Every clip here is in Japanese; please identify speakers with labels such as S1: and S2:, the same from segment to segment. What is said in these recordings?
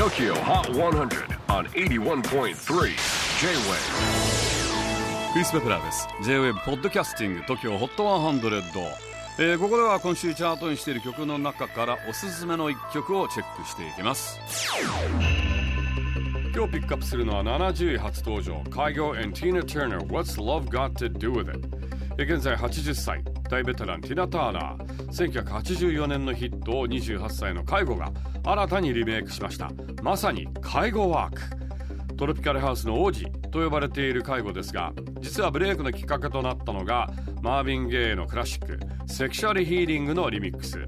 S1: TOKYO HOT 100 on 81.3 J-WAVE.
S2: クリス・ベプラーです。J-WAVE ポッドキャスティング TOKYO HOT 100、えー、ここでは今週チャートにしている曲の中からおすすめの一曲をチェックしていきます。今日ピックアップするのは70位初登場。カイゴ and Tina Turner What's Love Got to Do With It? 現在80歳大ベテランティナ・ターナー。1984年のヒットを28歳の介護が新たにリメイクしました。まさに介護ワーク。トロピカルハウスの王子と呼ばれている介護ですが実はブレイクのきっかけとなったのがマーヴィン・ゲイのクラシック「セクシャル・ヒーリング」のリミックス。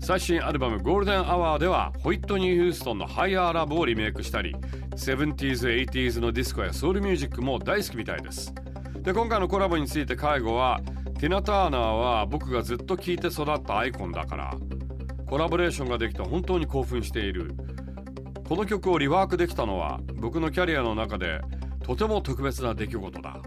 S2: 最新アルバム「ゴールデン・アワー」ではホイットニー・ヒューストンの「ハイアー・ラブ」をリメイクしたり 70s、80s のディスコやソウルミュージックも大好きみたいです。で今回のコラボについて介護はティナ・ターナーは僕がずっと聴いて育ったアイコンだからコラボレーションができて本当に興奮している。この曲をリワークできたのは僕のキャリアの中でとても特別な出来事だ。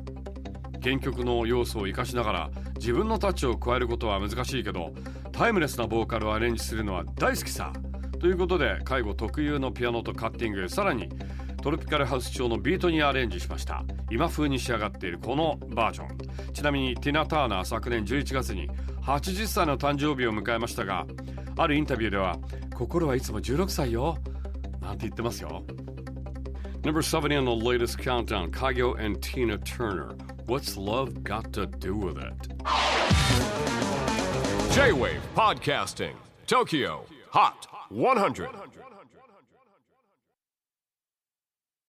S2: 原曲の要素を生かしながら自分のタッチを加えることは難しいけどタイムレスなボーカルをアレンジするのは大好きさ。ということで介護特有のピアノとカッティングさらにトロピカルハウス調のビートにアレンジしました。今風に仕上がっているこのバージョン。ちなみにティナ・ターナー昨年11月に80歳の誕生日を迎えましたがあるインタビューでは心はいつも16歳よなんて言ってますよ。Number 70 on the latest countdown Kagyo and Tina Turner. What's love got to do with it?
S1: J-Wave Podcasting Tokyo Hot 100